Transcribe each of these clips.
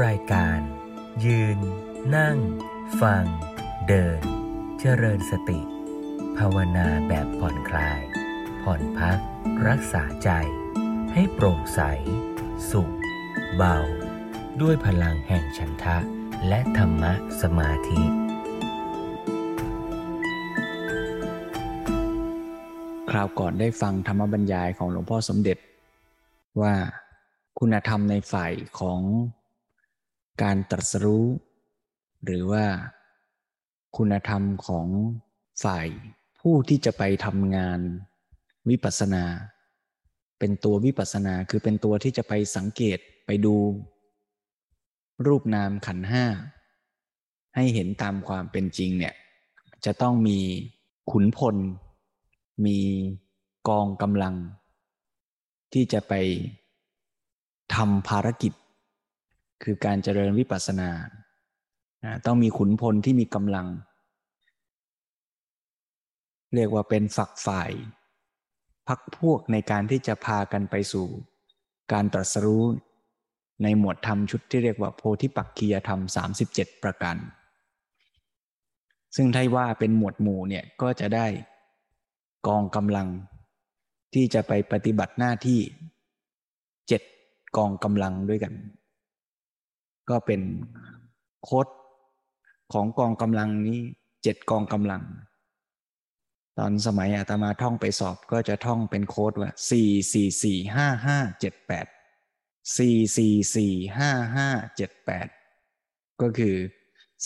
รายการ ยืน นั่ง ฟัง เดิน เจริญสติ ภาวนาแบบผ่อนคลาย ผ่อนพัก รักษาใจ ให้โปร่งใส สุข เบา ด้วยพลังแห่งฉันทะ และธรรมะสมาธิคราวก่อนได้ฟังธรรมบรรยายของหลวงพ่อสมเด็จ ว่าคุณธรรมในฝ่ายของ การตรัสรู้ หรือว่าคุณธรรมของฝ่ายผู้ที่จะไปทำงานวิปัสสนา เป็นตัววิปัสสนาคือเป็นตัวที่จะไปสังเกตไปดู รูปนามขันห้า ให้เห็นตามความเป็นจริงเนี่ยจะต้องมีขุนพล มีกองกำลัง ที่จะไปทำภารกิจ คือการเจริญวิปัสสนา ต้องมีขุนพลที่มีกำลัง เรียกว่าเป็นฝักฝ่าย พักพวกในการที่จะพากันไปสู่ การตรัสรู้ในหมวดธรรมชุดที่เรียกว่าโพธิปักคียธรรม 37 ประการ ซึ่งถ้าว่าเป็นหมวดหมู่เนี่ยก็จะได้กองกำลัง ที่จะไปปฏิบัติหน้าที่เจ็ดกองกำลังด้วยกัน ก็เป็นโค้ดของกองกำลังนี้เจ็ดกองกำลัง ตอนสมัยอาตมาท่องไปสอบก็จะท่องเป็นโค้ดว่าสี่สี่สี่ห้าห้าเจ็ดแปดสี่สี่สี่ห้าห้าเจ็ดแปดก็คือ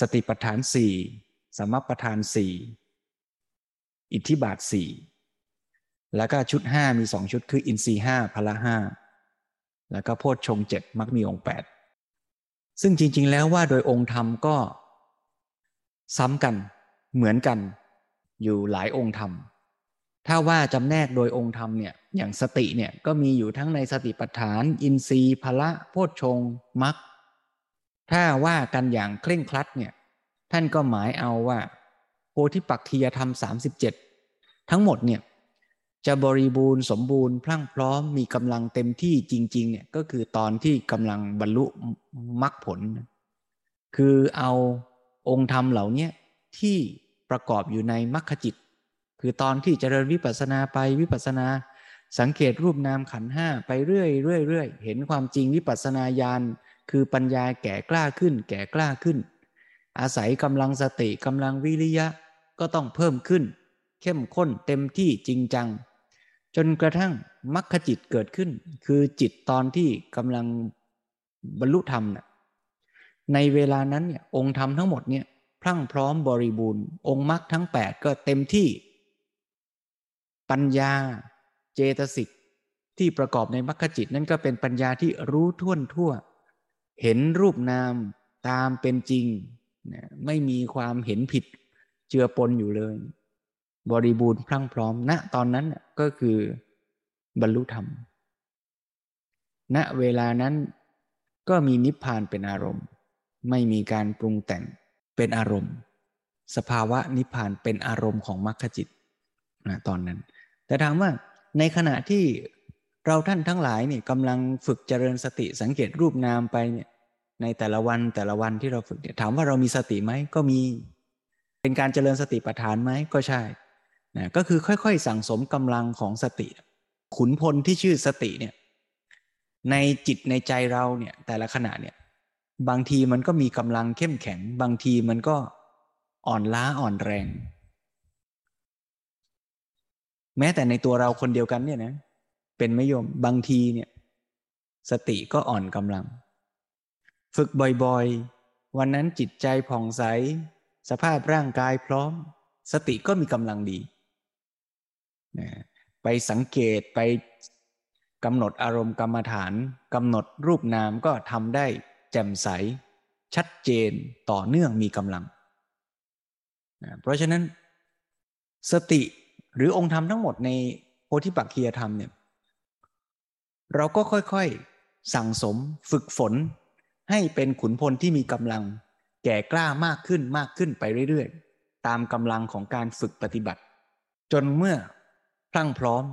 สติปัฏฐานสี่สมปัฏฐานสี่อิทธิบาทสี่แล้วก็ชุดห้ามีสองชุดคืออินทรีห้าพละห้าแล้วก็โพชฌงเจ็ดมักมีองค์แปด ซึ่งจริง ๆ แล้วว่าโดยองค์ธรรมก็ซ้ำกันเหมือนกันอยู่หลายองค์ธรรม ถ้าว่าจำแนกโดยองค์ธรรมเนี่ยอย่างสติเนี่ยก็มีอยู่ทั้งในสติปัฏฐาน อินทรีย์พละโพชฌงมักถ้าว่ากันอย่างเคร่งครัดเนี่ยท่านก็หมายเอาว่าโพธิปักคียธรรม 37 ทั้งหมดเนี่ย จะบริบูรณ์สมบูรณ์พรั่งพร้อมมีกำลังเต็มที่จริง ๆ เนี่ยก็คือตอนที่กำลังบรรลุมรรคผล คือเอาองค์ธรรมเหล่านี้ที่ประกอบอยู่ในมรรคจิต คือตอนที่เจริญวิปัสสนาไปวิปัสสนา สังเกตรูปนามขันห้าไปเรื่อยเรื่อยเรื่อยเห็นความจริงวิปัสสนาญาณคือปัญญาแก่กล้าขึ้น แก่กล้าขึ้น อาศัยกำลังสติกำลังวิริยะก็ต้องเพิ่มขึ้น เข้มข้นเต็มที่จริงจัง จนกระทั่งมรรคจิตเกิดขึ้น คือจิตตอนที่กำลังบรรลุธรรมนะในเวลานั้นเนี่ยองค์ธรรมทั้งหมดเนี่ยพรั่งพร้อมบริบูรณ์ องค์มรรคทั้งแปดก็เต็มที่ ปัญญาเจตสิกที่ประกอบในมรรคจิตนั่นก็เป็นปัญญาที่รู้ท่วนทั่ว เห็นรูปนามตามเป็นจริง ไม่มีความเห็นผิดเจือปนอยู่เลย บริบูรณ์พรั่งพร้อมณนะตอนนั้นก็คือบรรลุธรรมณเวลานั้นก็มีนิพพานเป็นอารมณ์ ไม่มีการปรุงแต่งเป็นอารมณ์ สภาวะนิพพานเป็นอารมณ์ของมรรคจิตนะตอนนั้น แต่ถามว่าในขณะที่เราท่านทั้งหลายเนี่ยกำลังฝึกเจริญสติสังเกตรูปนามไปเนี่ยในแต่ละวันแต่ละวันที่เราฝึกเนี่ยถามว่าเรามีสติไหมก็มี เป็นการเจริญสติปัฏฐานไหมก็ใช่ นะก็คือค่อยๆ สั่งสมกำลังของสติ ขุนพลที่ชื่อสติเนี่ยในจิตในใจเราเนี่ยแต่ละขณะเนี่ยบางทีมันก็มีกำลังเข้มแข็ง บางทีมันก็อ่อนล้าอ่อนแรง แม้แต่ในตัวเราคนเดียวกันเนี่ยนะเป็นไม่ยมบางทีเนี่ยสติก็อ่อนกำลัง ฝึกบ่อยๆ วันนั้นจิตใจผ่องใส สภาพร่างกายพร้อม สติก็มีกำลังดี ไปสังเกตไปกำหนดอารมณ์กรรมฐานกำหนดรูปนามก็ทำได้แจ่มใส ชัดเจนต่อเนื่องมีกำลังเพราะฉะนั้นสติหรือองค์ธรรมทั้งหมดในโพธิปักคียธรรมเนี่ยเราก็ค่อยๆสั่งสมฝึกฝน ให้เป็นขุนพลที่มีกำลัง แก่กล้ามากขึ้นมากขึ้นไปเรื่อยๆ ตามกำลังของการฝึกปฏิบัติ จนเมื่อ พรั่งพร้อม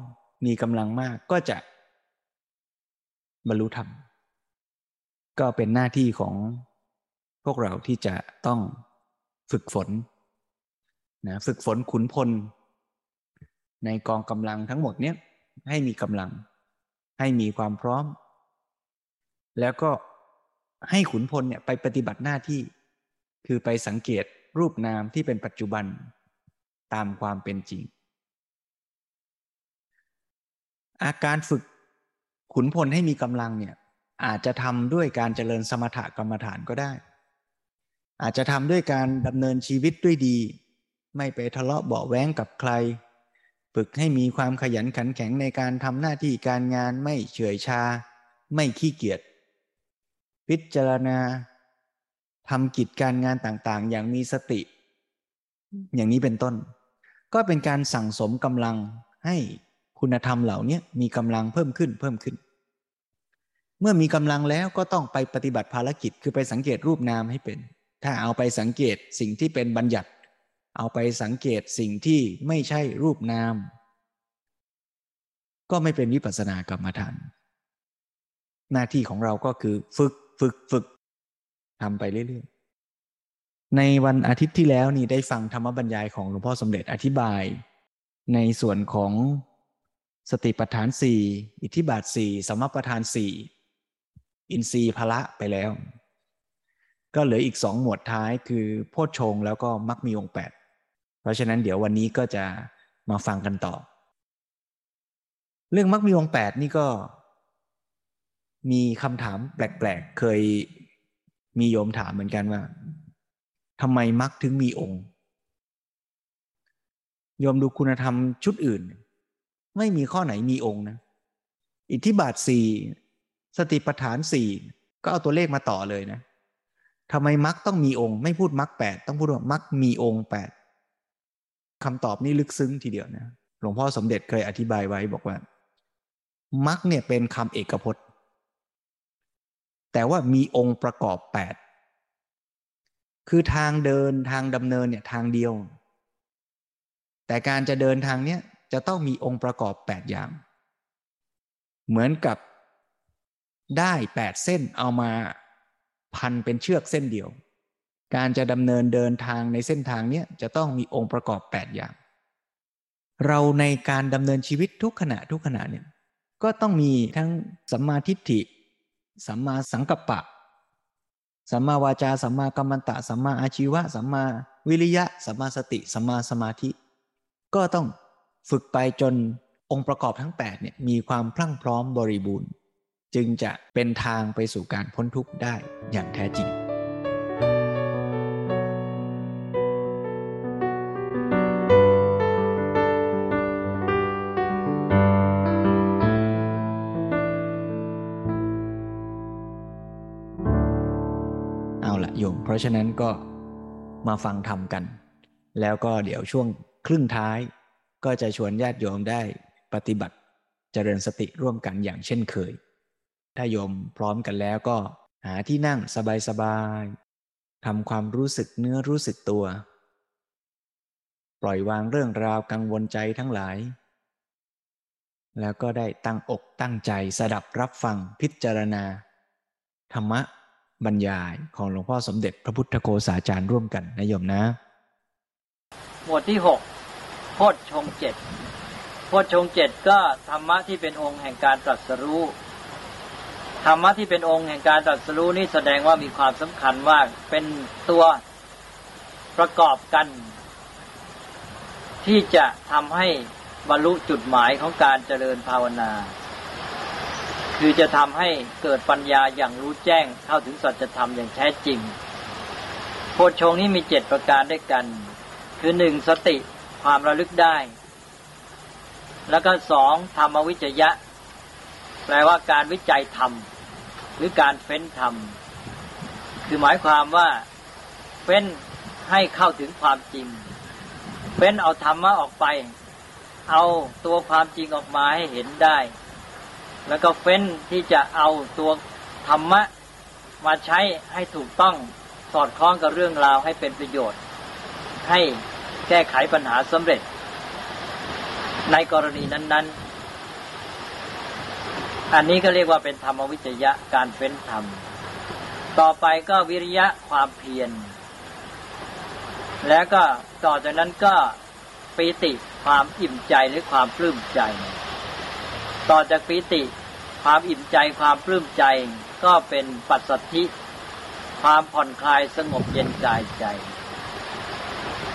มีกำลังมากก็จะบรรลุธรรม ก็เป็นหน้าที่ของพวกเราที่จะต้องฝึกฝนนะฝึกฝนขุนพล ในกองกำลังทั้งหมดเนี้ยให้มีกำลัง ให้มีความพร้อม แล้วก็ให้ขุนพลเนี่ยไปปฏิบัติหน้าที่ คือไปสังเกตรูปนามที่เป็นปัจจุบันตามความเป็นจริง อาการฝึกขุนพลให้มีกำลังเนี่ยอาจจะทำด้วยการเจริญสมถกรรมฐานก็ได้ อาจจะทำด้วยการดำเนินชีวิตด้วยดี ไม่ไปทะเลาะเบาแว้งกับใคร ฝึกให้มีความขยันขันแข็งในการทำหน้าที่การงานไม่เฉื่อยชา ไม่ขี้เกียจพิจารณาทำกิจการงานต่างๆ อย่างมีสติ อย่างนี้เป็นต้น ก็เป็นการสั่งสมกำลังให้ คุณธรรมเหล่านี้มีกำลังเพิ่มขึ้นเพิ่มขึ้น เมื่อมีกำลังแล้วก็ต้องไปปฏิบัติภารกิจคือไปสังเกตรูปนามให้เป็น ถ้าเอาไปสังเกตสิ่งที่เป็นบัญญัติ เอาไปสังเกตสิ่งที่ไม่ใช่รูปนาม ก็ไม่เป็นวิปัสสนากรรมฐาน หน้าที่ของเราก็คือฝึกฝึกฝึกทำไปเรื่อยๆ ในวันอาทิตย์ที่แล้วนี่ได้ฟังธรรมบรรยายของหลวงพ่อสมเด็จอธิบาย ในส่วนของ สติปัฏฐานสี่อิทธิบาทสี่สมปัฏฐานสี่อินทรีย์พละไปแล้ว ก็เหลืออีกสองหมวดท้ายคือโพชฌงแล้วก็มักมีองค์แปดเพราะฉะนั้นเดี๋ยววันนี้ก็จะมาฟังกันต่อ เรื่องมักมีองค์แปดนี่ก็มีคำถามแปลกๆ เคยมีโยมถามเหมือนกันว่าทำไมมักถึงมีองค์ โยมดูคุณธรรมชุดอื่น ไม่มีข้อไหนมีองค์นะ อิทธิบาทสี่สติปัฏฐานสี่ก็เอาตัวเลขมาต่อเลยนะทำไมมักต้องมีองค์ ไม่พูดมักแปดต้องพูดว่ามักมีองค์แปดคำตอบนี่ลึกซึ้งทีเดียวนะหลวงพ่อสมเด็จเคยอธิบายไว้บอกว่า มักเนี่ยเป็นคำเอกพจน์ แต่ว่ามีองค์ประกอบแปดคือทางเดินทางดำเนินเนี่ยทางเดียว แต่การจะเดินทางเนี้ย จะต้องมีองค์ประกอบ 8 อย่าง เหมือนกับได้ 8 เส้นเอามาพันเป็นเชือกเส้นเดียว การจะดำเนินเดินทางในเส้นทางนี้จะต้องมีองค์ประกอบ 8 อย่าง เราในการดำเนินชีวิตทุกขณะทุกขณะเนี่ยก็ต้องมีทั้งสัมมาทิฏฐิ สัมมาสังกัปปะ สัมมาวาจา สัมมากัมมันตะ สัมมาอาชีวะ สัมมาวิริยะ สัมมาสติ สัมมาสมาธิ ก็ต้อง ฝึกไปจนองค์ประกอบทั้ง8เนี่ยมีความพรั่งพร้อมบริบูรณ์ จึงจะเป็นทางไปสู่การพ้นทุกข์ได้อย่างแท้จริง เอาละโยม เพราะฉะนั้นก็มาฟังธรรมกัน แล้วก็เดี๋ยวช่วงครึ่งท้าย ก็จะชวนญาติโยมได้ปฏิบัติเจริญสติร่วมกันอย่างเช่นเคย ถ้าโยมพร้อมกันแล้วก็หาที่นั่งสบายๆทำความรู้สึกเนื้อรู้สึกตัว ปล่อยวางเรื่องราวกังวลใจทั้งหลาย แล้วก็ได้ตั้งอกตั้งใจสดับรับฟังพิจารณา ธรรมะบรรยายของหลวงพ่อสมเด็จพระพุทธโฆษาจารย์ร่วมกันนะโยมนะ หมวดที่หก โพชฌงเจ็ดโพชฌงเจ็ดก็ธรรมะที่เป็นองค์แห่งการตรัสรู้ธรรมะที่เป็นองค์แห่งการตรัสรู้นี่แสดงว่ามีความสำคัญว่าเป็นตัวประกอบกัน ที่จะทำให้บรรลุจุดหมายของการเจริญภาวนา คือจะทำให้เกิดปัญญาอย่างรู้แจ้งเข้าถึงสัจธรรมอย่างแท้จริง โพชฌงนี้มีเจ็ดประการด้วยกัน คือหนึ่งสติ ความระลึกได้ แล้วก็สองธรรมวิจยะ แปลว่าการวิจัยธรรม หรือการเฟ้นธรรม คือหมายความว่าเฟ้นให้เข้าถึงความจริงเฟ้นเอาธรรมะออกไป เอาตัวความจริงออกมาให้เห็นได้ แล้วก็เฟ้นที่จะเอาตัวธรรมะมาใช้ให้ถูกต้องสอดคล้องกับเรื่องราวให้เป็นประโยชน์ ให้ แก้ไขปัญหาสำเร็จ ในกรณีนั้น ๆ อันนี้ก็เรียกว่าเป็นธรรมวิจยะการเฟ้นธรรม ต่อไปก็วิริยะความเพียร แล้วก็ต่อจากนั้นก็ปีติความอิ่มใจหรือความปลื้มใจ ต่อจากปีติความอิ่มใจความปลื้มใจก็เป็นปัสสัทธิ ความผ่อนคลายสงบเย็นกายใจ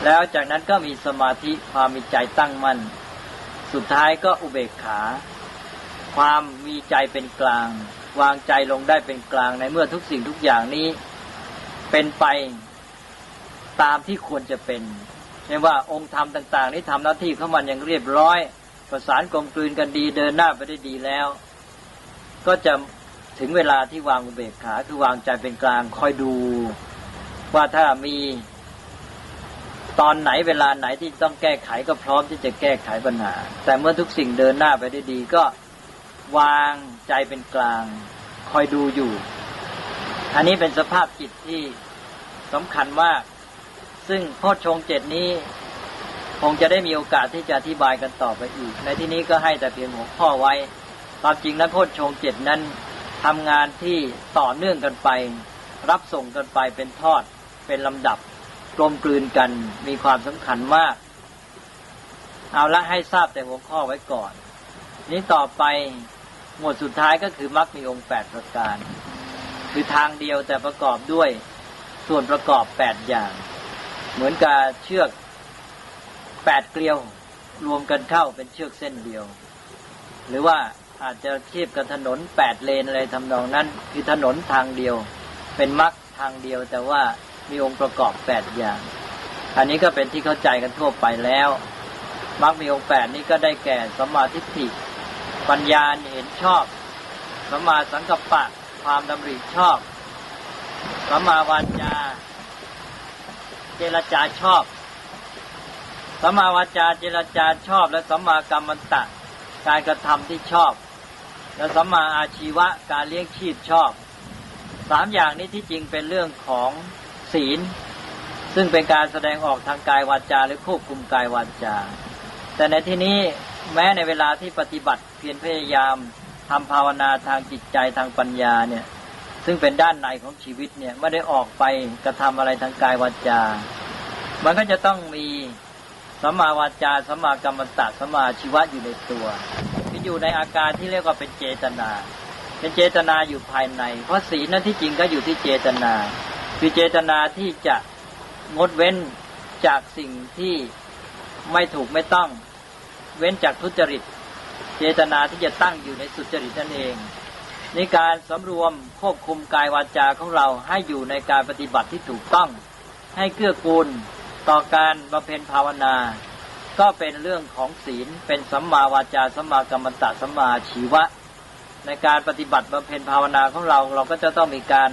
แล้วจากนั้นก็มีสมาธิความมีใจตั้งมั่น สุดท้ายก็อุเบกขา ความมีใจเป็นกลาง วางใจลงได้เป็นกลางในเมื่อทุกสิ่งทุกอย่างนี้ เป็นไปตามที่ควรจะเป็นเช่นว่าองค์ธรรมต่าง ๆ นี้ทำหน้าที่เขามันอย่างเรียบร้อย ประสานกลมกลืนกันดีเดินหน้าไปได้ดีแล้ว ก็จะถึงเวลาที่วางอุเบกขาคือวางใจเป็นกลางคอยดู ว่าถ้ามี ตอนไหนเวลาไหนที่ต้องแก้ไขก็พร้อมที่จะแก้ไขปัญหา แต่เมื่อทุกสิ่งเดินหน้าไปได้ดีก็วางใจเป็นกลาง คอยดูอยู่ อันนี้เป็นสภาพจิตที่สำคัญมาก ซึ่งโพชฌงเจ็ดนี้คงจะได้มีโอกาสที่จะอธิบายกันต่อไปอีก ในที่นี้ก็ให้แต่เพียงหัวข้อไว้ความจริงนั้นโพชฌงเจ็ดนั้นทำงานที่ต่อเนื่องกันไป รับส่งกันไปเป็นทอดเป็นลำดับ กลมกลืนกันมีความสำคัญมาก เอาละให้ทราบแต่หัวข้อไว้ก่อน นี้ต่อไปหมวดสุดท้ายก็คือมรรคมีองค์แปดประการ คือทางเดียวแต่ประกอบด้วยส่วนประกอบแปดอย่าง เหมือนกับเชือกแปดเกลียวรวมกันเข้าเป็นเชือกเส้นเดียว หรือว่าอาจจะเทียบกับถนนแปดเลนอะไรทำนองนั้น คือถนนทางเดียว เป็นมรรคทางเดียวแต่ว่า มีองค์ประกอบแปดอย่าง อันนี้ก็เป็นที่เข้าใจกันทั่วไปแล้วมรรคมีองค์แปดนี้ก็ได้แก่สมมาทิฏฐิปัญญาเห็นชอบสมมาสังกัปปะความดำริชอบสมมาวาจา เจรจาชอบสมมาวาจาเจรจาชอบ และสมมากรรมันตะการกระทำที่ชอบ และสมมาอาชีวะการเลี้ยงชีพชอบสามอย่างนี้ที่จริงเป็นเรื่องของ ศีล ซึ่งเป็นการแสดงออกทางกายวาจาหรือควบคุมกายวาจา แต่ในที่นี้แม้ในเวลาที่ปฏิบัติเพียรพยายามทำภาวนาทางจิตใจทางปัญญาเนี่ยซึ่งเป็นด้านในของชีวิตเนี่ยไม่ได้ออกไปกระทำอะไรทางกายวาจา มันก็จะต้องมีสัมมาวาจาสัมมากรรมตะสัมมาชีวะอยู่ในตัวที่อยู่ในอาการที่เรียกว่าเป็นเจตนา เป็นเจตนาอยู่ภายใน เพราะศีลนั้นที่จริงก็อยู่ที่เจตนา คือเจตนาที่จะงดเว้นจากสิ่งที่ไม่ถูกไม่ต้อง เว้นจากทุจริต เจตนาที่จะตั้งอยู่ในสุจริตนั่นเองในการสำรวมควบคุมกายวาจาของเราให้อยู่ในการปฏิบัติที่ถูกต้อง ให้เกื้อกูลต่อการบำเพ็ญภาวนา ก็เป็นเรื่องของศีลเป็นสัมมาวาจาสัมมากรรมตะสัมมาชีวะ ในการปฏิบัติบำเพ็ญภาวนาของเรา เราก็จะต้องมีการ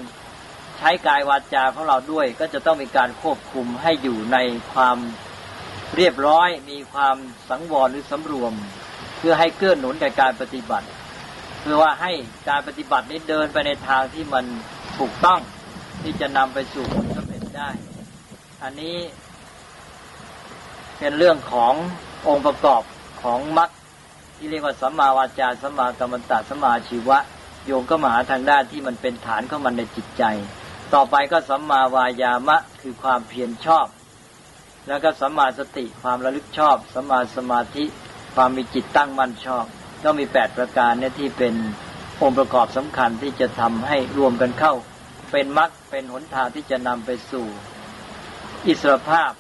ใช้กายวาจาของเราด้วย ก็จะต้องมีการควบคุมให้อยู่ในความเรียบร้อย มีความสังวรหรือสำรวม เพื่อให้เกื้อหนุนในการปฏิบัติพื่อว่าให้การปฏิบัตินี้เดินไปในทางที่มันถูกต้องที่จะนำไปสู่ผลสำเร็จได้ อันนี้เป็นเรื่องขององค์ประกอบของมรรคที่เรียกว่าสัมมาวาจาสัมมากรรมตะสัมมาชีวะ โยงก็มาหาทางด้านที่มันเป็นฐานของมันในจิตใจ ต่อไปก็สัมมาวายามะคือความเพียรชอบ แล้วก็สัมมาสติความระลึกชอบสัมมาสมาธิความมีจิตตั้งมั่นชอบ ก็มีแปดประการเนี่ยที่เป็นองค์ประกอบสำคัญที่จะทำให้รวมกันเข้า เป็นมรรคเป็นหนทางที่จะนำไปสู่ อิสรภาพ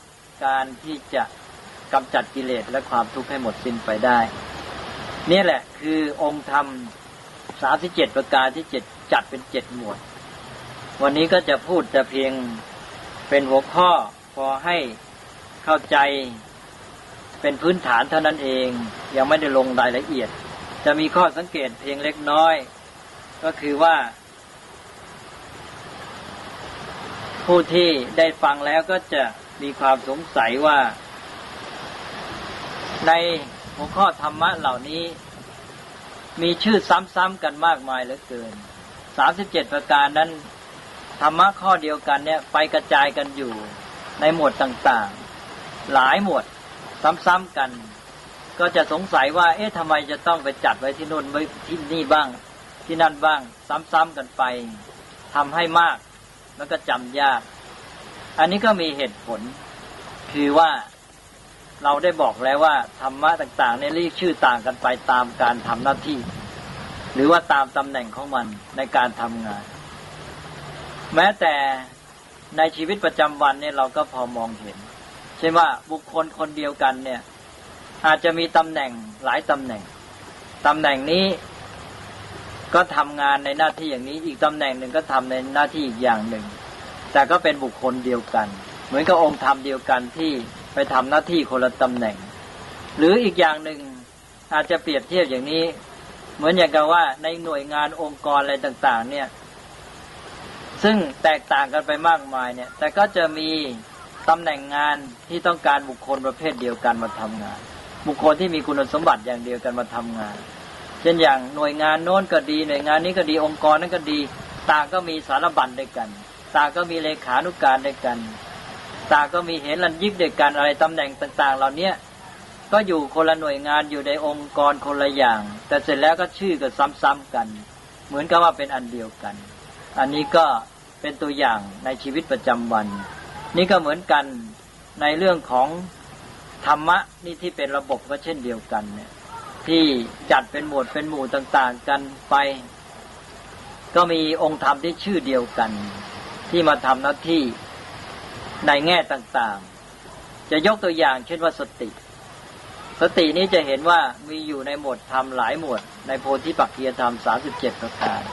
การที่จะกำจัดกิเลสและความทุกข์ให้หมดสิ้นไปได้ นี่แหละคือองค์ธรรมสาสิเจ็ดประการที่เจ็ดจัดเป็นเจ็ดหมวด วันนี้ก็จะพูดแต่เพียงเป็นหัวข้อพอให้เข้าใจเป็นพื้นฐานเท่านั้นเอง ยังไม่ได้ลงรายละเอียด จะมีข้อสังเกตเพียงเล็กน้อย ก็คือว่า ผู้ที่ได้ฟังแล้วก็จะมีความสงสัยว่า ในหัวข้อธรรมะเหล่านี้ มีชื่อซ้ำๆกันมากมายเหลือเกินสามสิบเจ็ดประการนั้น ธรรมะข้อเดียวกันเนี่ยไปกระจายกันอยู่ในหมวดต่างๆ หลายหมวดซ้ำๆกัน ก็จะสงสัยว่า เอ๊ะทำไมจะต้องไปจัดไว้ที่นู่นไว้ที่นี่บ้าง ที่นั่นบ้าง ซ้ำๆกันไปทำให้มากแล้วก็จำยาก อันนี้ก็มีเหตุผล คือว่าเราได้บอกแล้วว่าธรรมะต่างๆในเรียกชื่อต่างกันไปตามการทำหน้าที่ หรือว่าตามตำแหน่งของมันในการทำงาน แม้แต่ในชีวิตประจำวันเนี่ยเราก็พอมองเห็น เช่นว่าบุคคลคนเดียวกันเนี่ย อาจจะมีตำแหน่งหลายตำแหน่งตำแหน่งนี้ก็ทำงานในหน้าที่อย่างนี้ อีกตำแหน่งหนึ่งก็ทำในหน้าที่อีกอย่างหนึ่ง แต่ก็เป็นบุคคลเดียวกัน เหมือนกับองค์ธรรมเดียวกันที่ไปทำหน้าที่คนละตำแหน่ง หรืออีกอย่างหนึ่งอาจจะเปรียบเทียบอย่างนี้ เหมือนอย่างกับว่าในหน่วยงานองค์กรอะไรต่าง ๆ เนี่ย ซึ่งแตกต่างกันไปมากมายเนี่ย แต่ก็จะมีตำแหน่งงานที่ต้องการบุคคลประเภทเดียวกันมาทำงาน บุคคลที่มีคุณสมบัติอย่างเดียวกันมาทำงาน เช่นอย่างหน่วยงานโน้นก็ดี หน่วยงานนี้ก็ดีองค์กรนั้นก็ดี ต่างก็มีสารบัญด้วยกัน ต่างก็มีเลขานุการด้วยกัน ต่างก็มีเห็นรันยิกด้วยกันอะไรตำแหน่งต่าง ๆ เหล่านี้ก็อยู่คนละหน่วยงานอยู่ในองค์กรคนละอย่าง แต่เสร็จแล้วก็ชื่อก็ซ้ำๆกัน เหมือนกับว่าเป็นอันเดียวกัน อันนี้ก็ เป็นตัวอย่างในชีวิตประจำวัน นี่ก็เหมือนกันในเรื่องของธรรมะนี่ที่เป็นระบบก็เช่นเดียวกันเนี่ยที่จัดเป็นหมวดเป็นหมู่ต่าง ๆ กันไป ก็มีองค์ธรรมที่ชื่อเดียวกัน ที่มาทำหน้าที่ในแง่ต่างๆ จะยกตัวอย่างเช่นว่าสติ สตินี้จะเห็นว่ามีอยู่ในหมวดธรรมหลายหมวด ในโพธิปักขียธรรมสามสิบเจ็ดประการ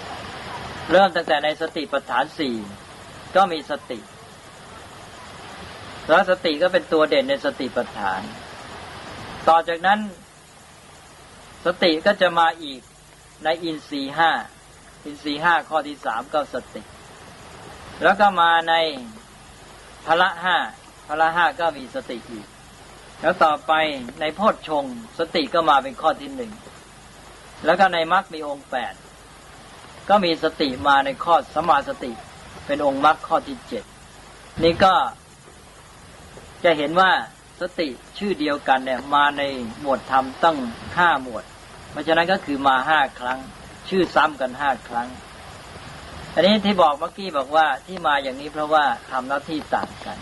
เริ่มตั้งแต่ในสติปัฏฐานสี่ก็มีสติแล้วสติก็เป็นตัวเด่นในสติปัฏฐาน ต่อจากนั้น สติก็จะมาอีกในอินทรีห้าอินทรีห้าข้อที่สามก็สติ แล้วก็มาในพละห้าพละห้าก็มีสติอีก แล้วต่อไปในโพชฌงสติก็มาเป็นข้อที่หนึ่งแล้วก็ในมรรคมีองค์แปด ก็มีสติมาในข้อสมาสติ เป็นองค์มรรคข้อที่เจ็ดนี่ก็จะเห็นว่าสติชื่อเดียวกันเนี่ย มาในหมวดธรรมตั้งห้าหมวด เพราะฉะนั้นก็คือมาห้าครั้ง ชื่อซ้ำกันห้าครั้ง อันนี้ที่บอกเมื่อกี้บอกว่าที่มาอย่างนี้เพราะว่าทำหน้าที่ต่างกัน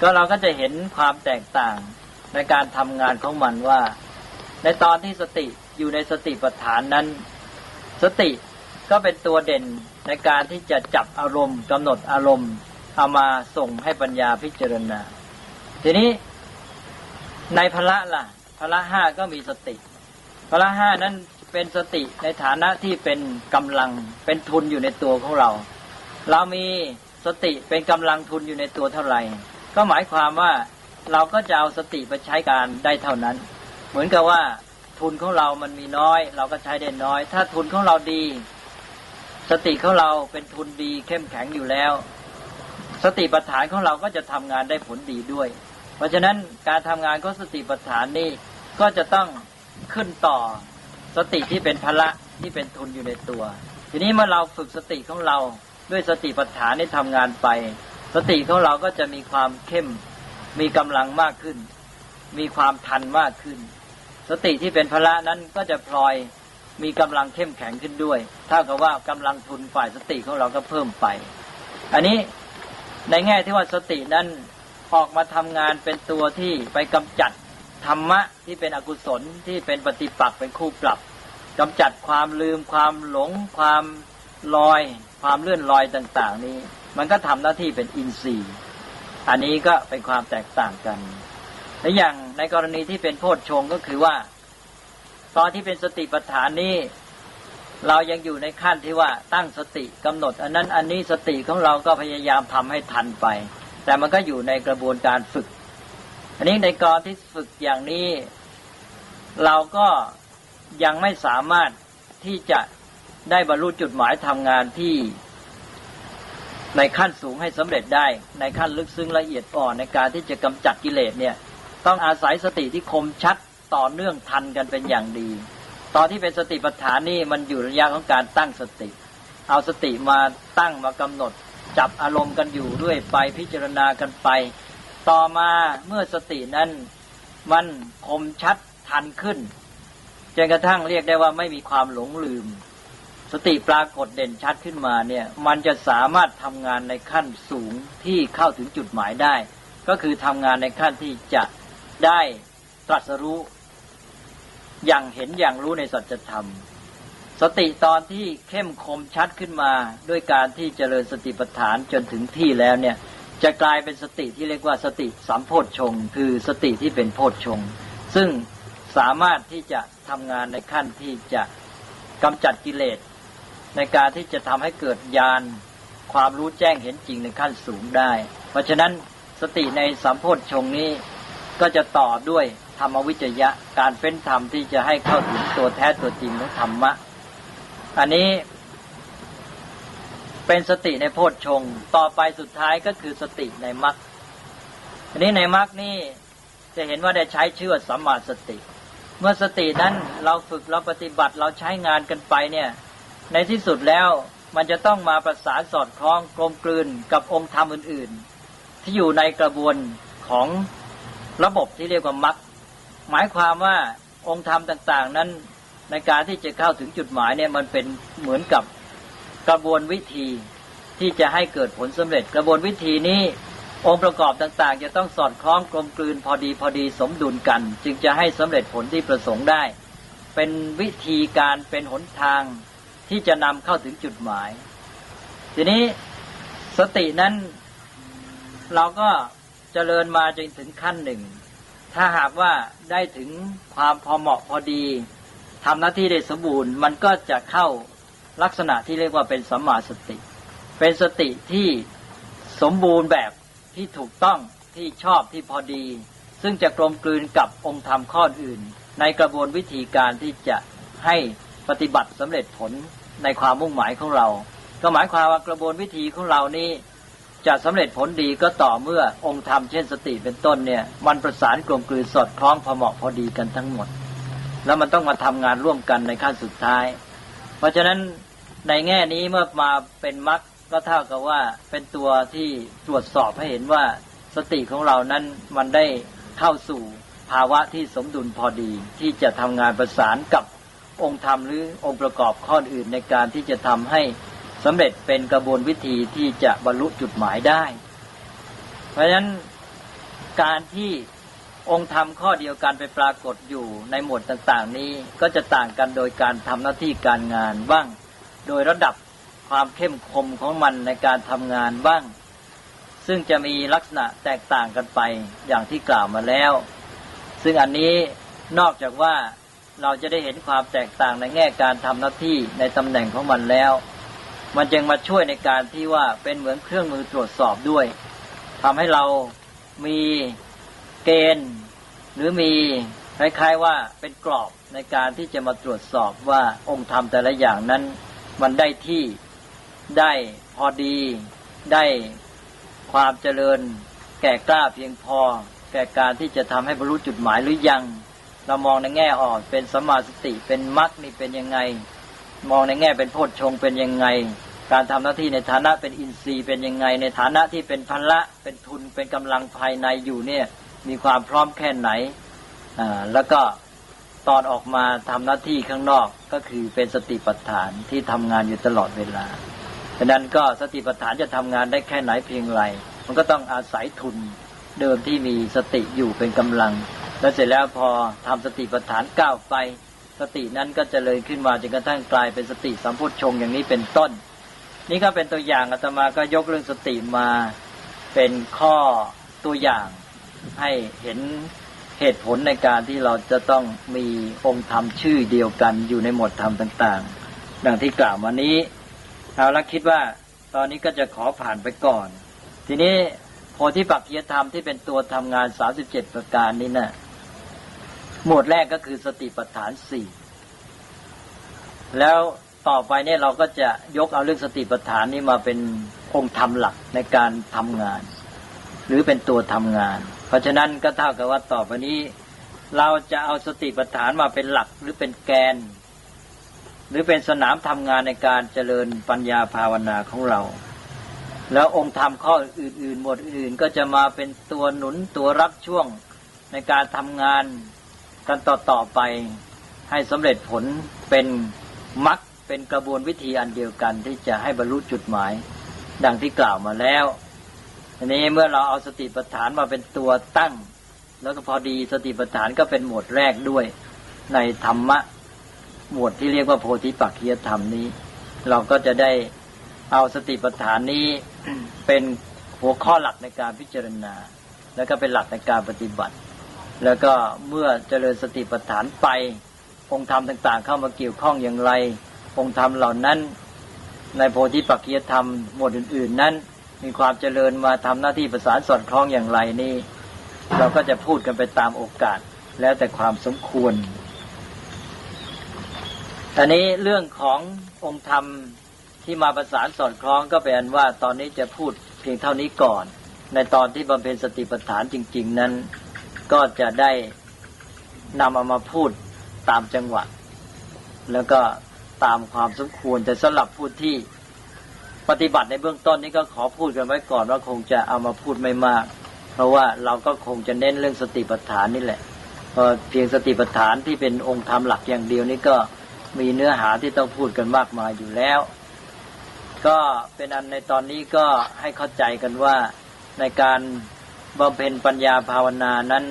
ก็เราก็จะเห็นความแตกต่างในการทำงานของมันว่า ในตอนที่สติอยู่ในสติปัฏฐานนั้น สติ ก็เป็นตัวเด่นในการที่จะจับอารมณ์กำหนดอารมณ์เอามาส่งให้ปัญญาพิจารณา ทีนี้ในพละล่ะพละห้าก็มีสติพละห้านั้นเป็นสติในฐานะที่เป็นกำลังเป็นทุนอยู่ในตัวของเรา เรามีสติเป็นกำลังทุนอยู่ในตัวเท่าไหร่ ก็หมายความว่าเราก็จะเอาสติไปใช้การได้เท่านั้น เหมือนกับว่าทุนของเรามันมีน้อย เราก็ใช้ได้น้อย ถ้าทุนของเราดี สติของเราเป็นทุนดีเข้มแข็งอยู่แล้ว สติปัฏฐานของเราก็จะทำงานได้ผลดีด้วย เพราะฉะนั้นการทำงานของสติปัฏฐานนี่ก็จะต้องขึ้นต่อสติที่เป็นพละที่เป็นทุนอยู่ในตัว ทีนี้เมื่อเราฝึกสติของเราด้วยสติปัฏฐานให้ทำงานไป สติของเราก็จะมีความเข้ม มีกำลังมากขึ้น มีความทันมากขึ้น สติที่เป็นพละนั้นก็จะพลอย มีกำลังเข้มแข็งขึ้นด้วยเท่ากับว่ากำลังทุนฝ่ายสติของเราก็เพิ่มไป อันนี้ในแง่ที่ว่าสตินั้นออกมาทำงานเป็นตัวที่ไปกำจัดธรรมะที่เป็นอกุศลที่เป็นปฏิปักษ์เป็นคู่ปรับกำจัดความลืมความหลง ความลอย ความเลื่อนลอยต่าง ๆ นี้ มันก็ทำหน้าที่เป็นอินทรีย์ อันนี้ก็เป็นความแตกต่างกันและอย่างในกรณีที่เป็นโพชฌงก็คือว่า ตอนที่เป็นสติปัฏฐานนี้เรายังอยู่ในขั้นที่ว่าตั้งสติกำหนด อันนั้นอันนี้สติของเราก็พยายามทำให้ทันไป แต่มันก็อยู่ในกระบวนการฝึก อันนี้ในกรที่ฝึกอย่างนี้ เราก็ยังไม่สามารถที่จะได้บรรลุจุดหมายทำงานที่ ในขั้นสูงให้สำเร็จได้ ในขั้นลึกซึ้งละเอียดอ่อนในการที่จะกำจัดกิเลสเนี่ย ต้องอาศัยสติที่คมชัด ต่อเนื่องทันกันเป็นอย่างดี ตอนที่เป็นสติปัฏฐานนี่มันอยู่ระยะของการตั้งสติ เอาสติมาตั้งมากำหนด จับอารมณ์กันอยู่ด้วยไปพิจารณากันไป ต่อมาเมื่อสตินั้นมันคมชัดทันขึ้นจนกระทั่งเรียกได้ว่าไม่มีความหลงลืมสสติปรากฏเด่นชัดขึ้นมาเนี่ยมันจะสามารถทำงานในขั้นสูงที่เข้าถึงจุดหมายได้ ก็คือทำงานในขั้นที่จะได้ตรัสรู้ อย่างเห็นอย่างรู้ในสัจธรรม สติตอนที่เข้มคมชัดขึ้นมา ด้วยการที่เจริญสติปัฏฐานจนถึงที่แล้วเนี่ยจะกลายเป็นสติที่เรียกว่าสติสัมโพชฌงคือสติที่เป็นโพชฌงซึ่งสามารถที่จะทำงานในขั้นที่จะกำจัดกิเลส ในการที่จะทำให้เกิดญาณความรู้แจ้งเห็นจริงในขั้นสูงได้ เพราะฉะนั้นสติในสัมโพชฌงนี้ก็จะต่อด้วย ธรรมวิจยะ การเฟ้นธรรมที่จะให้เข้าถึงตัวแท้ตัวจริงของธรรมะ อันนี้เป็นสติในโพชฌงต่อไปสุดท้ายก็คือสติในมรรคอันนี้ในมรรคนี่จะเห็นว่าได้ใช้ชื่อสัมมาสติ เมื่อสตินั้นเราฝึกเราปฏิบัติเราใช้งานกันไปเนี่ย ในที่สุดแล้วมันจะต้องมาประสานสอดคล้องกลมกลืนกับองค์ธรรมอื่น ๆ ที่อยู่ในกระบวนของระบบที่เรียกว่ามรรค หมายความว่าองค์ธรรมต่าง ๆ นั้นในการที่จะเข้าถึงจุดหมายเนี่ยมันเป็นเหมือนกับกระบวนวิธีที่จะให้เกิดผลสำเร็จ กระบวนวิธีนี้องค์ประกอบต่างๆ จะต้องสอดคล้องกลมกลืนพอดีพอดีสมดุลกัน จึงจะให้สำเร็จผลที่ประสงค์ได้ เป็นวิธีการเป็นหนทางที่จะนำเข้าถึงจุดหมาย ทีนี้สตินั้นเราก็เจริญมาจนถึงขั้นหนึ่ง ถ้าหากว่าได้ถึงความพอเหมาะพอดีทำหน้าที่ได้สมบูรณ์ มันก็จะเข้าลักษณะที่เรียกว่าเป็นสัมมาสติ เป็นสติที่สมบูรณ์แบบที่ถูกต้องที่ชอบที่พอดี ซึ่งจะกลมกลืนกับองค์ธรรมข้ออื่น ในกระบวนวิธีการที่จะให้ปฏิบัติสำเร็จผลในความมุ่งหมายของเรา ก็หมายความว่ากระบวนวิธีของเรานี้ จะสำเร็จผลดีก็ต่อเมื่อองค์ธรรมเช่นสติเป็นต้นเนี่ย มันประสานกลมกลืนสอดคล้องพอเหมาะพอดีกันทั้งหมด แล้วมันต้องมาทำงานร่วมกันในขั้นสุดท้าย เพราะฉะนั้นในแง่นี้เมื่อมาเป็นมรรคก็เท่ากับว่าเป็นตัวที่ตรวจสอบให้เห็นว่าสติของเรานั้นมันได้เข้าสู่ภาวะที่สมดุลพอดี ที่จะทำงานประสานกับองค์ธรรมหรือองค์ประกอบข้ออื่นในการที่จะทำให้ สำเร็จเป็นกระบวนวิธีที่จะบรรลุจุดหมายได้ เพราะฉะนั้นการที่องค์ธรรมข้อเดียวกันไปปรากฏอยู่ในหมวดต่างๆ นี้ก็จะต่างกันโดยการทำหน้าที่การงานบ้าง โดยระดับความเข้มคมของมันในการทำงานบ้าง ซึ่งจะมีลักษณะแตกต่างกันไปอย่างที่กล่าวมาแล้ว ซึ่งอันนี้นอกจากว่าเราจะได้เห็นความแตกต่างในแง่การทำหน้าที่ในตำแหน่งของมันแล้ว มันจึงมาช่วยในการที่ว่าเป็นเหมือนเครื่องมือตรวจสอบด้วยทำให้เรามีเกณฑ์ หรือมีคล้ายๆว่าเป็นกรอบในการที่จะมาตรวจสอบว่าองค์ธรรมแต่ละอย่างนั้น มันได้ที่ได้พอดี ได้ความเจริญ แก่กล้าเพียงพอ แก่การที่จะทำให้บรรลุจุดหมายหรือยัง เรามองในแง่อ่อกเป็นสมาสติเป็นมรรคนี่เป็นยังไง มองในแง่เป็นโพชฌงเป็นยังไง การทำหน้าที่ในฐานะเป็นอินทรีย์เป็นยังไง ในฐานะที่เป็นพันละเป็นทุนเป็นกำลังภายในอยู่เนี่ยมีความพร้อมแค่ไหนอ่าแล้วก็ตอนออกมาทำหน้าที่ข้างนอกก็คือเป็นสติปัฏฐานที่ทำงานอยู่ตลอดเวลาฉะนั้นก็สติปัฏฐานจะทำงานได้แค่ไหนเพียงไร มันก็ต้องอาศัยทุนเดิมที่มีสติอยู่เป็นกำลัง แล้วเสร็จแล้วพอทำสติปัฏฐานก้าวไป สตินั้นก็จะเลยขึ้นมาจนกระทั่งกลายเป็นสติสัมพุทธชงอย่างนี้เป็นต้น นี่ก็เป็นตัวอย่างอาตมาก็ยกเรื่องสติมาเป็นข้อตัวอย่างให้เห็นเหตุผลในการที่เราจะต้องมีองค์ธรรมชื่อเดียวกันอยู่ในหมวดธรรมต่าง ๆ ดังที่กล่าวมานี้เอาละคิดว่าตอนนี้ก็จะขอผ่านไปก่อน ทีนี้โพธิปักขียธรรมที่เป็นตัวทำงานสาสิบเจ็ดประการนี้นะ่ะหมวดแรกก็คือสติปัฏฐานสี่แล้ว ต่อไปเนี่ยเราก็จะยกเอาเรื่องสติปัฏฐานนี้มาเป็นองค์ธรรมหลักในการทำงาน หรือเป็นตัวทำงาน เพราะฉะนั้นก็เท่ากับว่าต่อไปนี้ เราจะเอาสติปัฏฐานมาเป็นหลักหรือเป็นแกน หรือเป็นสนามทำงานในการเจริญปัญญาภาวนาของเรา แล้วองค์ธรรมข้ออื่นๆ หมวดอื่นๆ ก็จะมาเป็นตัวหนุนตัวรับช่วงในการทำงานกันต่อต่อไปให้สำเร็จผลเป็นมรรค เป็นกระบวนวิธีอันเดียวกันที่จะให้บรรลุจุดหมาย ดังที่กล่าวมาแล้วทีนี้เมื่อเราเอาสติปัฏฐานมาเป็นตัวตั้ง แล้วก็พอดีสติปัฏฐานก็เป็นหมวดแรกด้วย ในธรรมะ หมวดที่เรียกว่าโพธิปักขียธรรมนี้ เราก็จะได้เอาสติปัฏฐานนี้เป็นหัวข้อหลักในการพิจารณา แล้วก็เป็นหลักในการปฏิบัติ แล้วก็เมื่อเจริญสติปัฏฐานไปองค์ธรรมต่าง ๆ เข้ามาเกี่ยวข้องอย่างไร องค์ธรรมเหล่านั้น ในโพธิปักขียธรรมหมวดอื่น ๆ นั้น มีความเจริญมาทำหน้าที่ประสานสอดคล้องอย่างไรนี่ เราก็จะพูดกันไปตามโอกาสแล้วแต่ความสมควรตอนนี้เรื่องขององค์ธรรมที่มาประสานสอดคล้องก็เป็นว่าตอนนี้จะพูดเพียงเท่านี้ก่อน ในตอนที่บำเพ็ญสติปัฏฐานจริง ๆ นั้น ก็จะได้นำเอามาพูดตามจังหวะ แล้วก็ ตามความสมควรแต่สำหรับผู้ที่ปฏิบัติในเบื้องต้นนี้ก็ขอพูดกันไว้ก่อนว่าคงจะเอามาพูดไม่มาก เพราะว่าเราก็คงจะเน้นเรื่องสติปัฏฐานนี่แหละพอเพียงสติปัฏฐานที่เป็นองค์ธรรมหลักอย่างเดียวนี้ก็มีเนื้อหาที่ต้องพูดกันมากมายอยู่แล้ว ก็เป็นอันในตอนนี้ก็ให้เข้าใจกันว่าในการบำเพ็ญปัญญาภาวนานั้น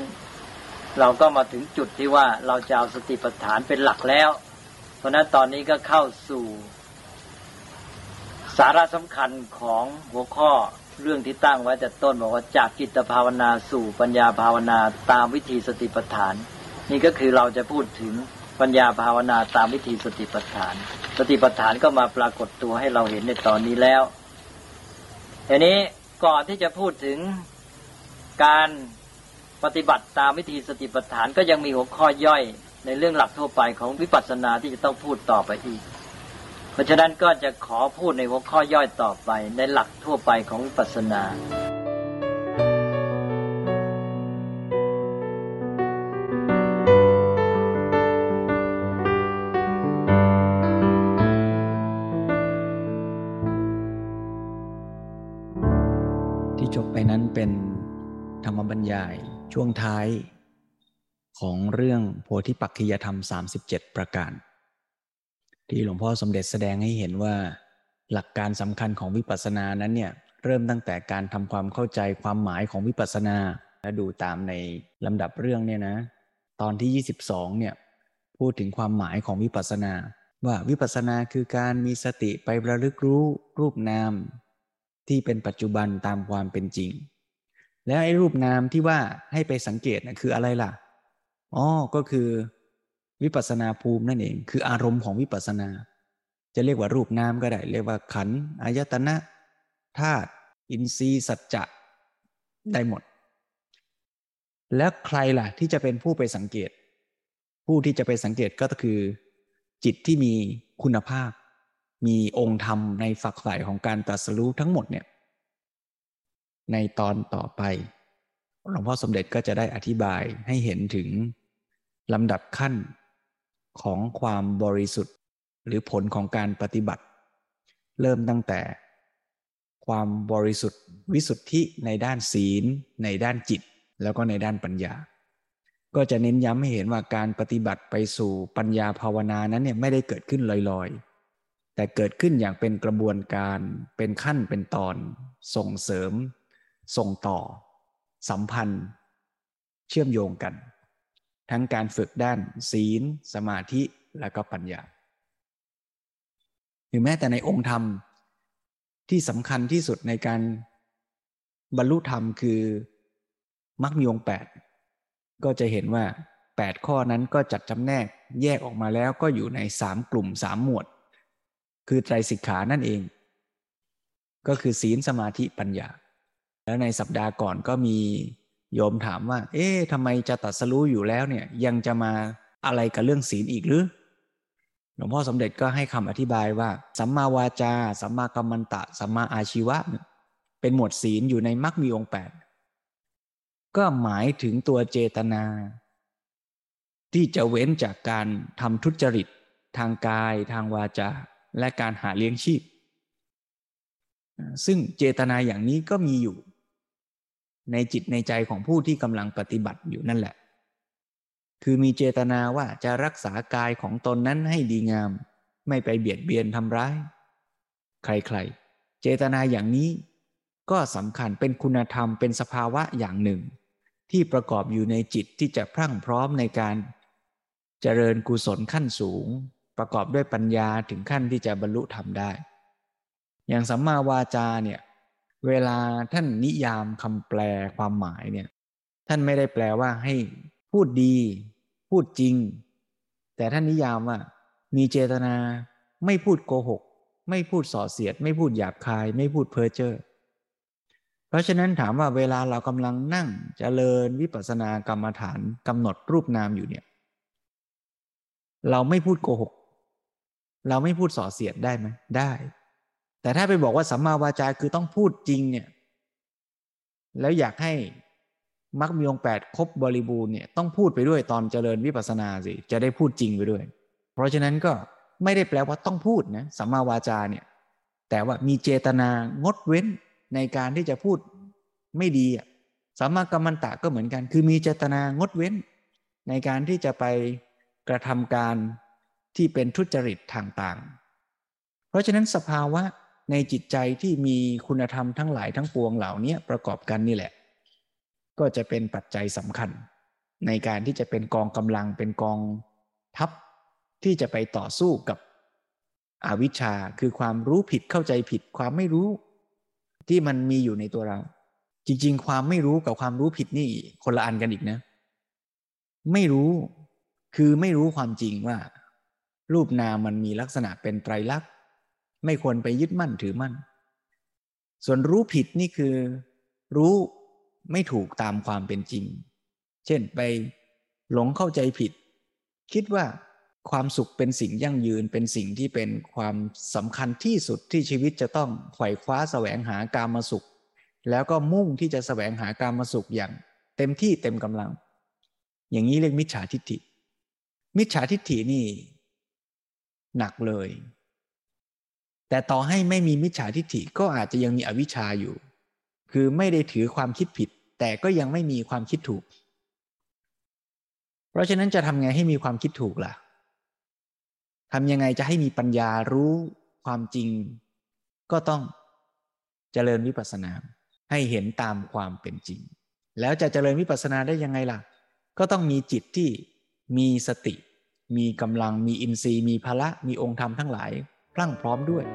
เราก็มาถึงจุดที่ว่าเราจะเอาสติปัฏฐานเป็นหลักแล้ว ราะนั้นตอนนี้ก็เข้าสู่สาระสำคัญของหัวข้อเรื่องที่ตั้งไว้แต่ต้นบอกว่าจากจิตภาวนาสู่ปัญญาภาวนาตามวิธีสติปัฏฐาน นี่ก็คือเราจะพูดถึงปัญญาภาวนาตามวิธีสติปัฏฐาน สติปัฏฐานก็มาปรากฏตัวให้เราเห็นในตอนนี้แล้วทีนี้ก่อนที่จะพูดถึงการปฏิบัติตามวิธีสติปัฏฐานก็ยังมีหัวข้อย่อย ในเรื่องหลักทั่วไปของวิปัสสนาที่จะต้องพูดต่อไปอีก เพราะฉะนั้นก็จะขอพูดในหัวข้อย่อยต่อไป ในหลักทั่วไปของวิปัสสนา ที่จบไปนั้นเป็นธรรมบรรยายช่วงท้าย ของเรื่องโพธิปักขิยธรรม 37 ประการ ที่หลวงพ่อสมเด็จแสดงให้เห็นว่า หลักการสำคัญของวิปัสสนานั้นเนี่ยเริ่มตั้งแต่การทำความเข้าใจความหมายของวิปัสสนา และดูตามในลำดับเรื่องเนี่ยนะตอนที่ 22 เนี่ยพูดถึงความหมายของวิปัสสนา ว่าวิปัสสนาคือการมีสติไประลึกรู้รูปนาม ที่เป็นปัจจุบันตามความเป็นจริง แล้วไอ้รูปนามที่ว่าให้ไปสังเกตนะคืออะไรล่ะ อ๋อก็คือวิปัสนาภูมินั่นเอง คืออารมณ์ของวิปัสนา จะเรียกว่ารูปนามก็ได้ เรียกว่าขันอายตนะธาตุอินทรีย์สัจจะได้หมด แล้วใครล่ะ ที่จะเป็นผู้ไปสังเกต ผู้ที่จะไปสังเกตก็คือ จิตที่มีคุณภาพ มีองค์ธรรมในฝักใฝ่ของการตรัสรู้ทั้งหมดเนี่ย ในตอนต่อไปหลวงพ่อสมเด็จก็จะได้อธิบายให้เห็นถึง ลำดับขั้นของความบริสุทธิ์ หรือผลของการปฏิบัติ เริ่มตั้งแต่ ความบริสุทธิ์วิสุทธิในด้านศีล ในด้านจิต แล้วก็ในด้านปัญญา ก็จะเน้นย้ำให้เห็นว่าการปฏิบัติไปสู่ปัญญาภาวนานั้นเนี่ยไม่ได้เกิดขึ้นลอยๆ แต่เกิดขึ้นอย่างเป็นกระบวนการเป็นขั้นเป็นตอน ส่งเสริม ส่งต่อ สัมพันธ์ เชื่อมโยงกัน ทั้งการฝึกด้านศีล สมาธิและก็ปัญญาหรือแม้แต่ในองค์ธรรมที่สำคัญที่สุดในการบรรลุธรรมคือมรรคมีองแปดก็จะเห็นว่าแปดข้อนั้นก็จัดจำแนกแยกออกมาแล้วก็อยู่ในสามกลุ่มสามหมวด คือไตรสิกขานั่นเอง ก็คือศีลสมาธิปัญญา แล้วในสัปดาห์ก่อนก็มี โยมถามว่า เอ๊ะทำไมจะตัดสรู้อยู่แล้วเนี่ย ยังจะมาอะไรกับเรื่องศีลอีกหรือหลวงพ่อสมเด็จก็ให้คำอธิบายว่า สัมมาวาจา สัมมากัมมันตะ สัมมาอาชีวะ เป็นหมวดศีลอยู่ในมรรคมีองค์แปดก็หมายถึงตัวเจตนา ที่จะเว้นจากการทำทุจริต ทางกาย ทางวาจา และการหาเลี้ยงชีพ ซึ่งเจตนาอย่างนี้ก็มีอยู่ ในจิตในใจของผู้ที่กำลังปฏิบัติอยู่นั่นแหละ คือมีเจตนาว่าจะรักษากายของตนนั้นให้ดีงาม ไม่ไปเบียดเบียนทำร้าย ใครๆ เจตนาอย่างนี้ ก็สำคัญเป็นคุณธรรมเป็นสภาวะอย่างหนึ่ง ที่ประกอบอยู่ในจิตที่จะพรั่งพร้อมในการเจริญกุศลขั้นสูง ประกอบด้วยปัญญาถึงขั้นที่จะบรรลุธรรมได้ อย่างสัมมาวาจาเนี่ย เวลาท่านนิยามคำแปลความหมายเนี่ย ท่านไม่ได้แปลว่าให้พูดดี พูดจริง แต่ท่านนิยามว่า มีเจตนาไม่พูดโกหก ไม่พูดส่อเสียด ไม่พูดหยาบคาย ไม่พูดเพ้อเจ้อเพราะฉะนั้นถามว่าเวลาเรากำลังนั่งจเจริญวิปัสสนากรรมฐานกำหนดรูปนามอยู่เนี่ย เราไม่พูดโกหก เราไม่พูดส่อเสียดได้ไหมได้ แต่ถ้าไปบอกว่าสัมมาวาจาคือต้องพูดจริงเนี่ย แล้วอยากให้มรรคมีองแปดครบบริบูรณ์เนี่ยต้องพูดไปด้วยตอนเจริญวิปัสสนาสิจะได้พูดจริงไปด้วย เพราะฉะนั้นก็ไม่ได้แปลว่าต้องพูดนะสัมมาวาจาเนี่ย แต่ว่ามีเจตนางดเว้นในการที่จะพูดไม่ดีอะสัมมากรรมันตะก็เหมือนกัน คือมีเจตนางดเว้น ในการที่จะไปกระทำการที่เป็นทุจริตทางต่าง เพราะฉะนั้นสภาวะ ในจิตใจที่มีคุณธรรมทั้งหลายทั้งปวงเหล่านี้ประกอบกันนี่แหละ ก็จะเป็นปัจจัยสำคัญ ในการที่จะเป็นกองกำลังเป็นกองทัพที่จะไปต่อสู้กับอวิชชาคือความรู้ผิดเข้าใจผิดความไม่รู้ ที่มันมีอยู่ในตัวเรา จริง ๆ ความไม่รู้กับความรู้ผิดนี่คนละอันกันอีกนะ ไม่รู้คือไม่รู้ความจริงว่า รูปนามมันมีลักษณะเป็นไตรลักษณ ไม่ควรไปยึดมั่นถือมั่น ส่วนรู้ผิดนี่คือ รู้ไม่ถูกตามความเป็นจริง เช่นไปหลงเข้าใจผิด คิดว่าความสุขเป็นสิ่งยั่งยืนเป็นสิ่งที่เป็นความสำคัญที่สุดที่ชีวิตจะต้องไขว่คว้าแสวงหาการมาสุข แล้วก็มุ่งที่จะแสวงหาการมาสุขอย่าง เต็มที่เต็มกำลัง อย่างนี้เรียกมิจฉาทิฏฐิ มิจฉาทิฏฐินี่ หนักเลย แต่ต่อให้ไม่มีมิจฉาทิฏฐิก็อาจจะยังมีอวิชชาอยู่ คือไม่ได้ถือความคิดผิด แต่ก็ยังไม่มีความคิดถูก เพราะฉะนั้นจะทำไงให้มีความคิดถูกล่ะทำยังไงจะให้มีปัญญารู้ความจริง ก็ต้องเจริญวิปัสสนา ให้เห็นตามความเป็นจริง แล้วจะเจริญวิปัสสนาได้ยังไงล่ะ ก็ต้องมีจิตที่มีสติ มีกำลังมีอินทรีย์ มีพละ มีองค์ธรรมทั้งหลาย พรั่งพร้อมด้วย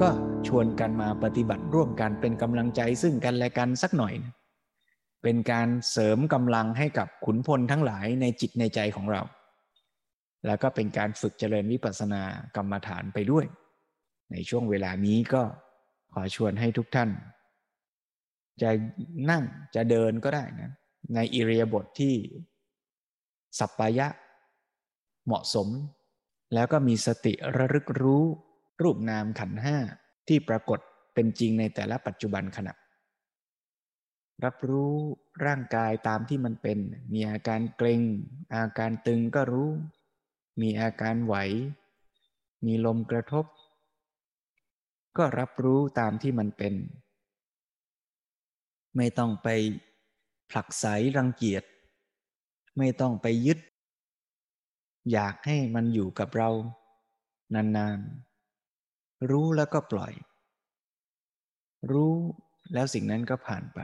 ก็ชวนกันมาปฏิบัติร่วมกันเป็นกำลังใจซึ่งกันและกันสักหน่อยเป็นการเสริมกำลังให้กับขุนพลทั้งหลายในจิตในใจของเรา แล้วก็เป็นการฝึกเจริญวิปัสสนากรรมฐานไปด้วย ในช่วงเวลานี้ก็ขอชวนให้ทุกท่าน จะนั่งจะเดินก็ได้นะในอิริยาบถทที่สัปปายะ เหมาะสม แล้วก็มีสติระลึกรู้รูปนามขันห้าที่ปรากฏเป็นจริงในแต่ละปัจจุบันขณะ รับรู้ร่างกายตามที่มันเป็น มีอาการเกร็ง อาการตึงก็รู้ มีอาการไหว มีลมกระทบ ก็รับรู้ตามที่มันเป็น ไม่ต้องไปผลักไสรังเกียจ ไม่ต้องไปยึด อยากให้มันอยู่กับเรา นานๆ รู้แล้วก็ปล่อย รู้แล้วสิ่งนั้นก็ผ่านไป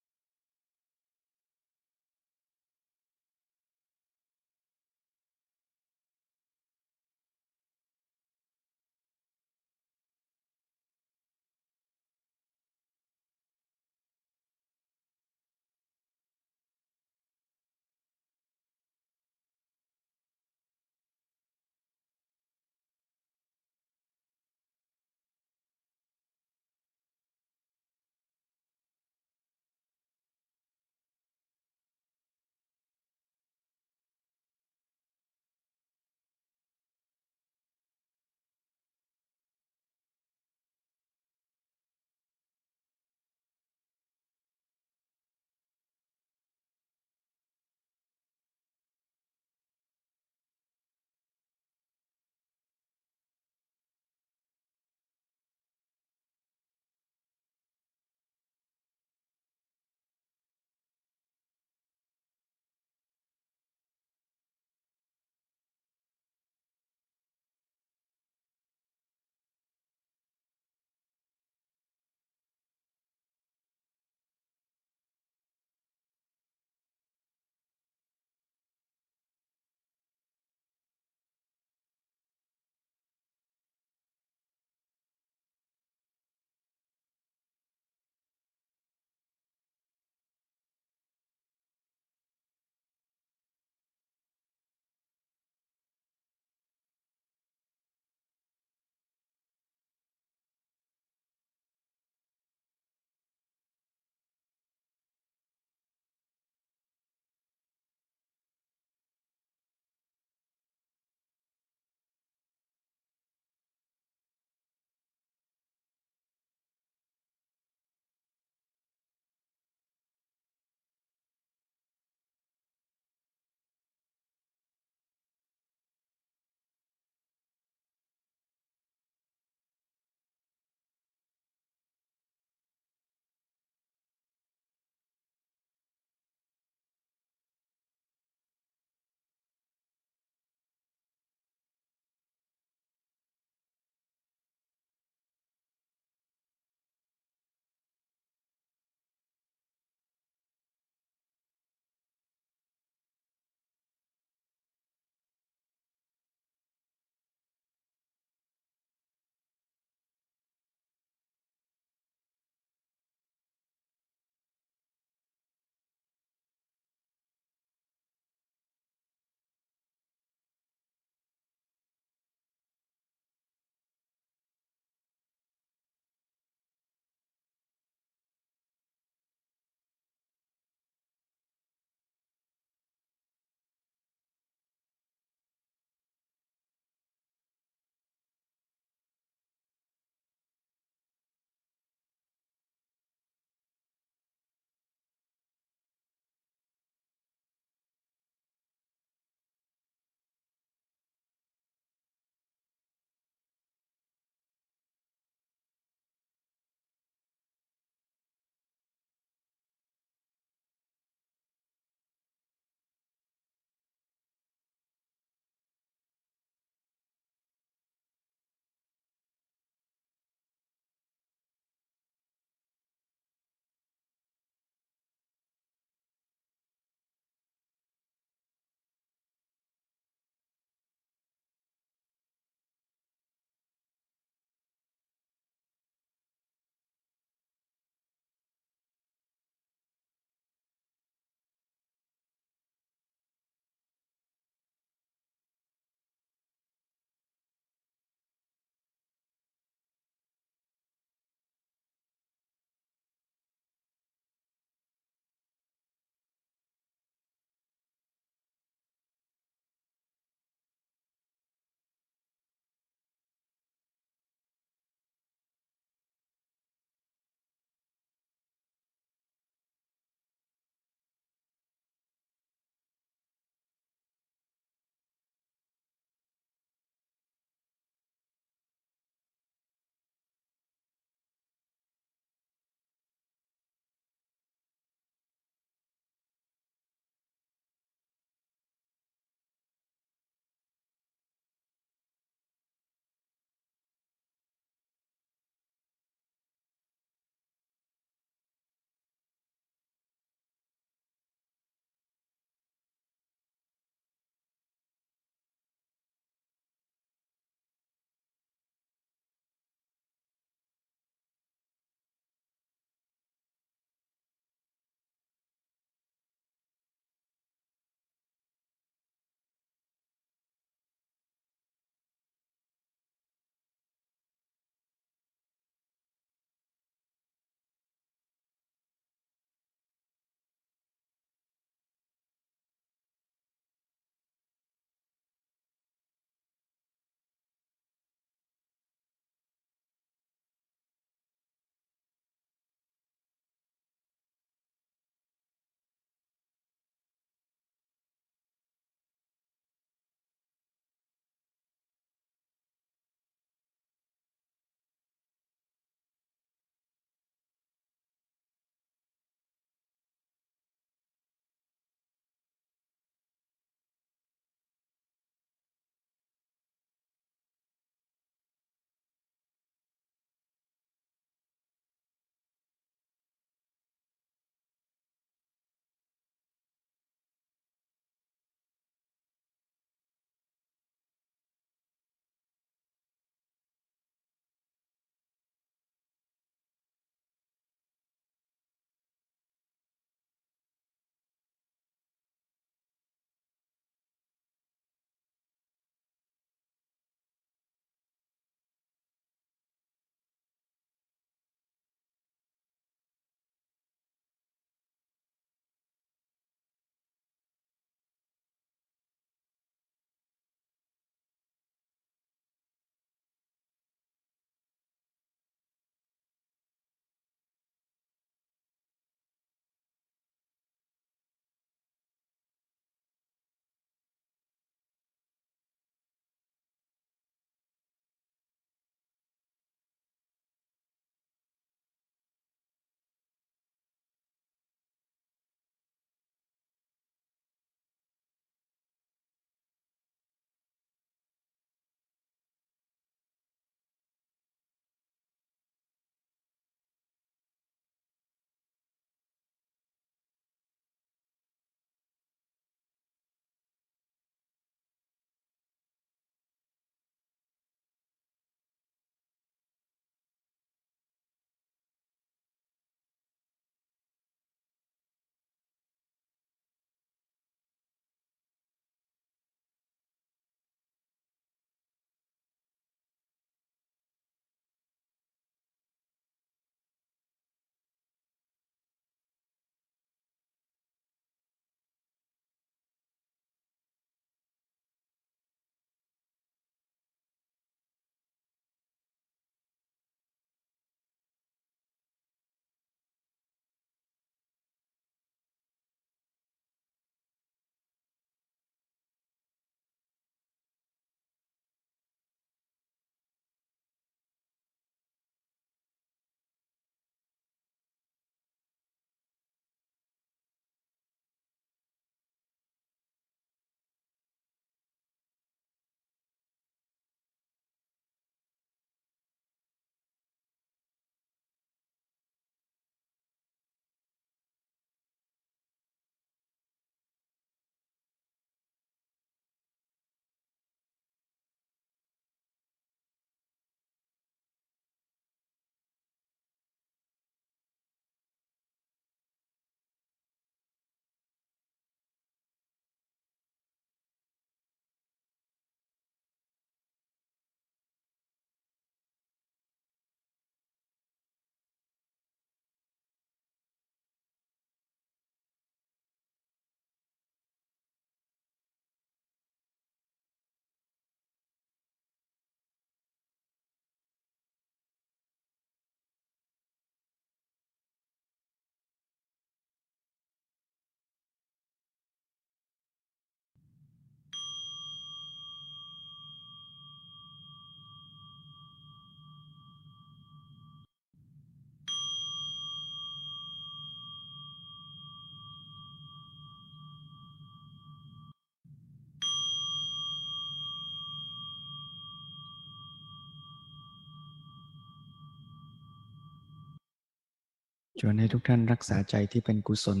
ชวนให้ทุกท่านรักษาใจที่เป็นกุศล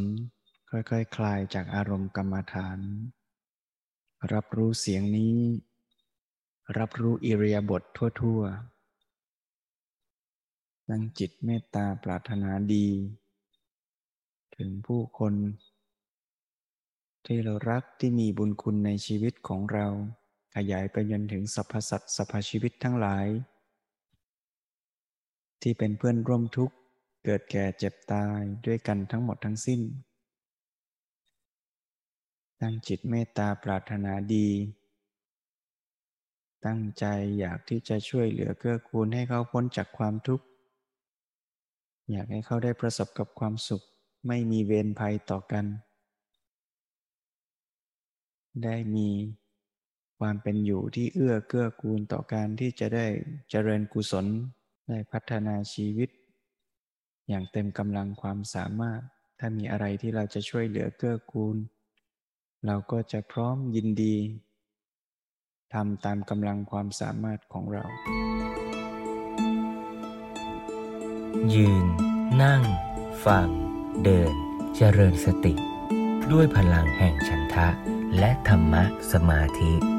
ค่อยๆคคลายจากอารมณ์กรรมฐาน รับรู้เสียงนี้ รับรู้อิริยาบถทั่วๆตั้งจิตเมตตาปรารถนาดี ถึงผู้คน ที่เรารักที่มีบุญคุณในชีวิตของเรา ขยายไปจนถึงสรรพสัตว์สรรพชีวิตทั้งหลาย ที่เป็นเพื่อนร่วมทุกข์ เกิดแก่เจ็บตายด้วยกันทั้งหมดทั้งสิ้น ตั้งจิตเมตตาปรารถนาดี ตั้งใจอยากที่จะช่วยเหลือเกื้อกูลให้เขาพ้นจากความทุกข์ อยากให้เขาได้ประสบกับความสุขไม่มีเวรภัยต่อกัน ได้มีความเป็นอยู่ที่เอื้อเกื้อกูลต่อการที่จะได้เจริญกุศลได้พัฒนาชีวิต อย่างเต็มกำลังความสามารถ ถ้ามีอะไรที่เราจะช่วยเหลือเกื้อกูล เราก็จะพร้อมยินดีทำตามกำลังความสามารถของเรา ยืน นั่ง ฟัง เดิน เจริญสติ ด้วยพลังแห่งฉันทะ และธรรมะสมาธิ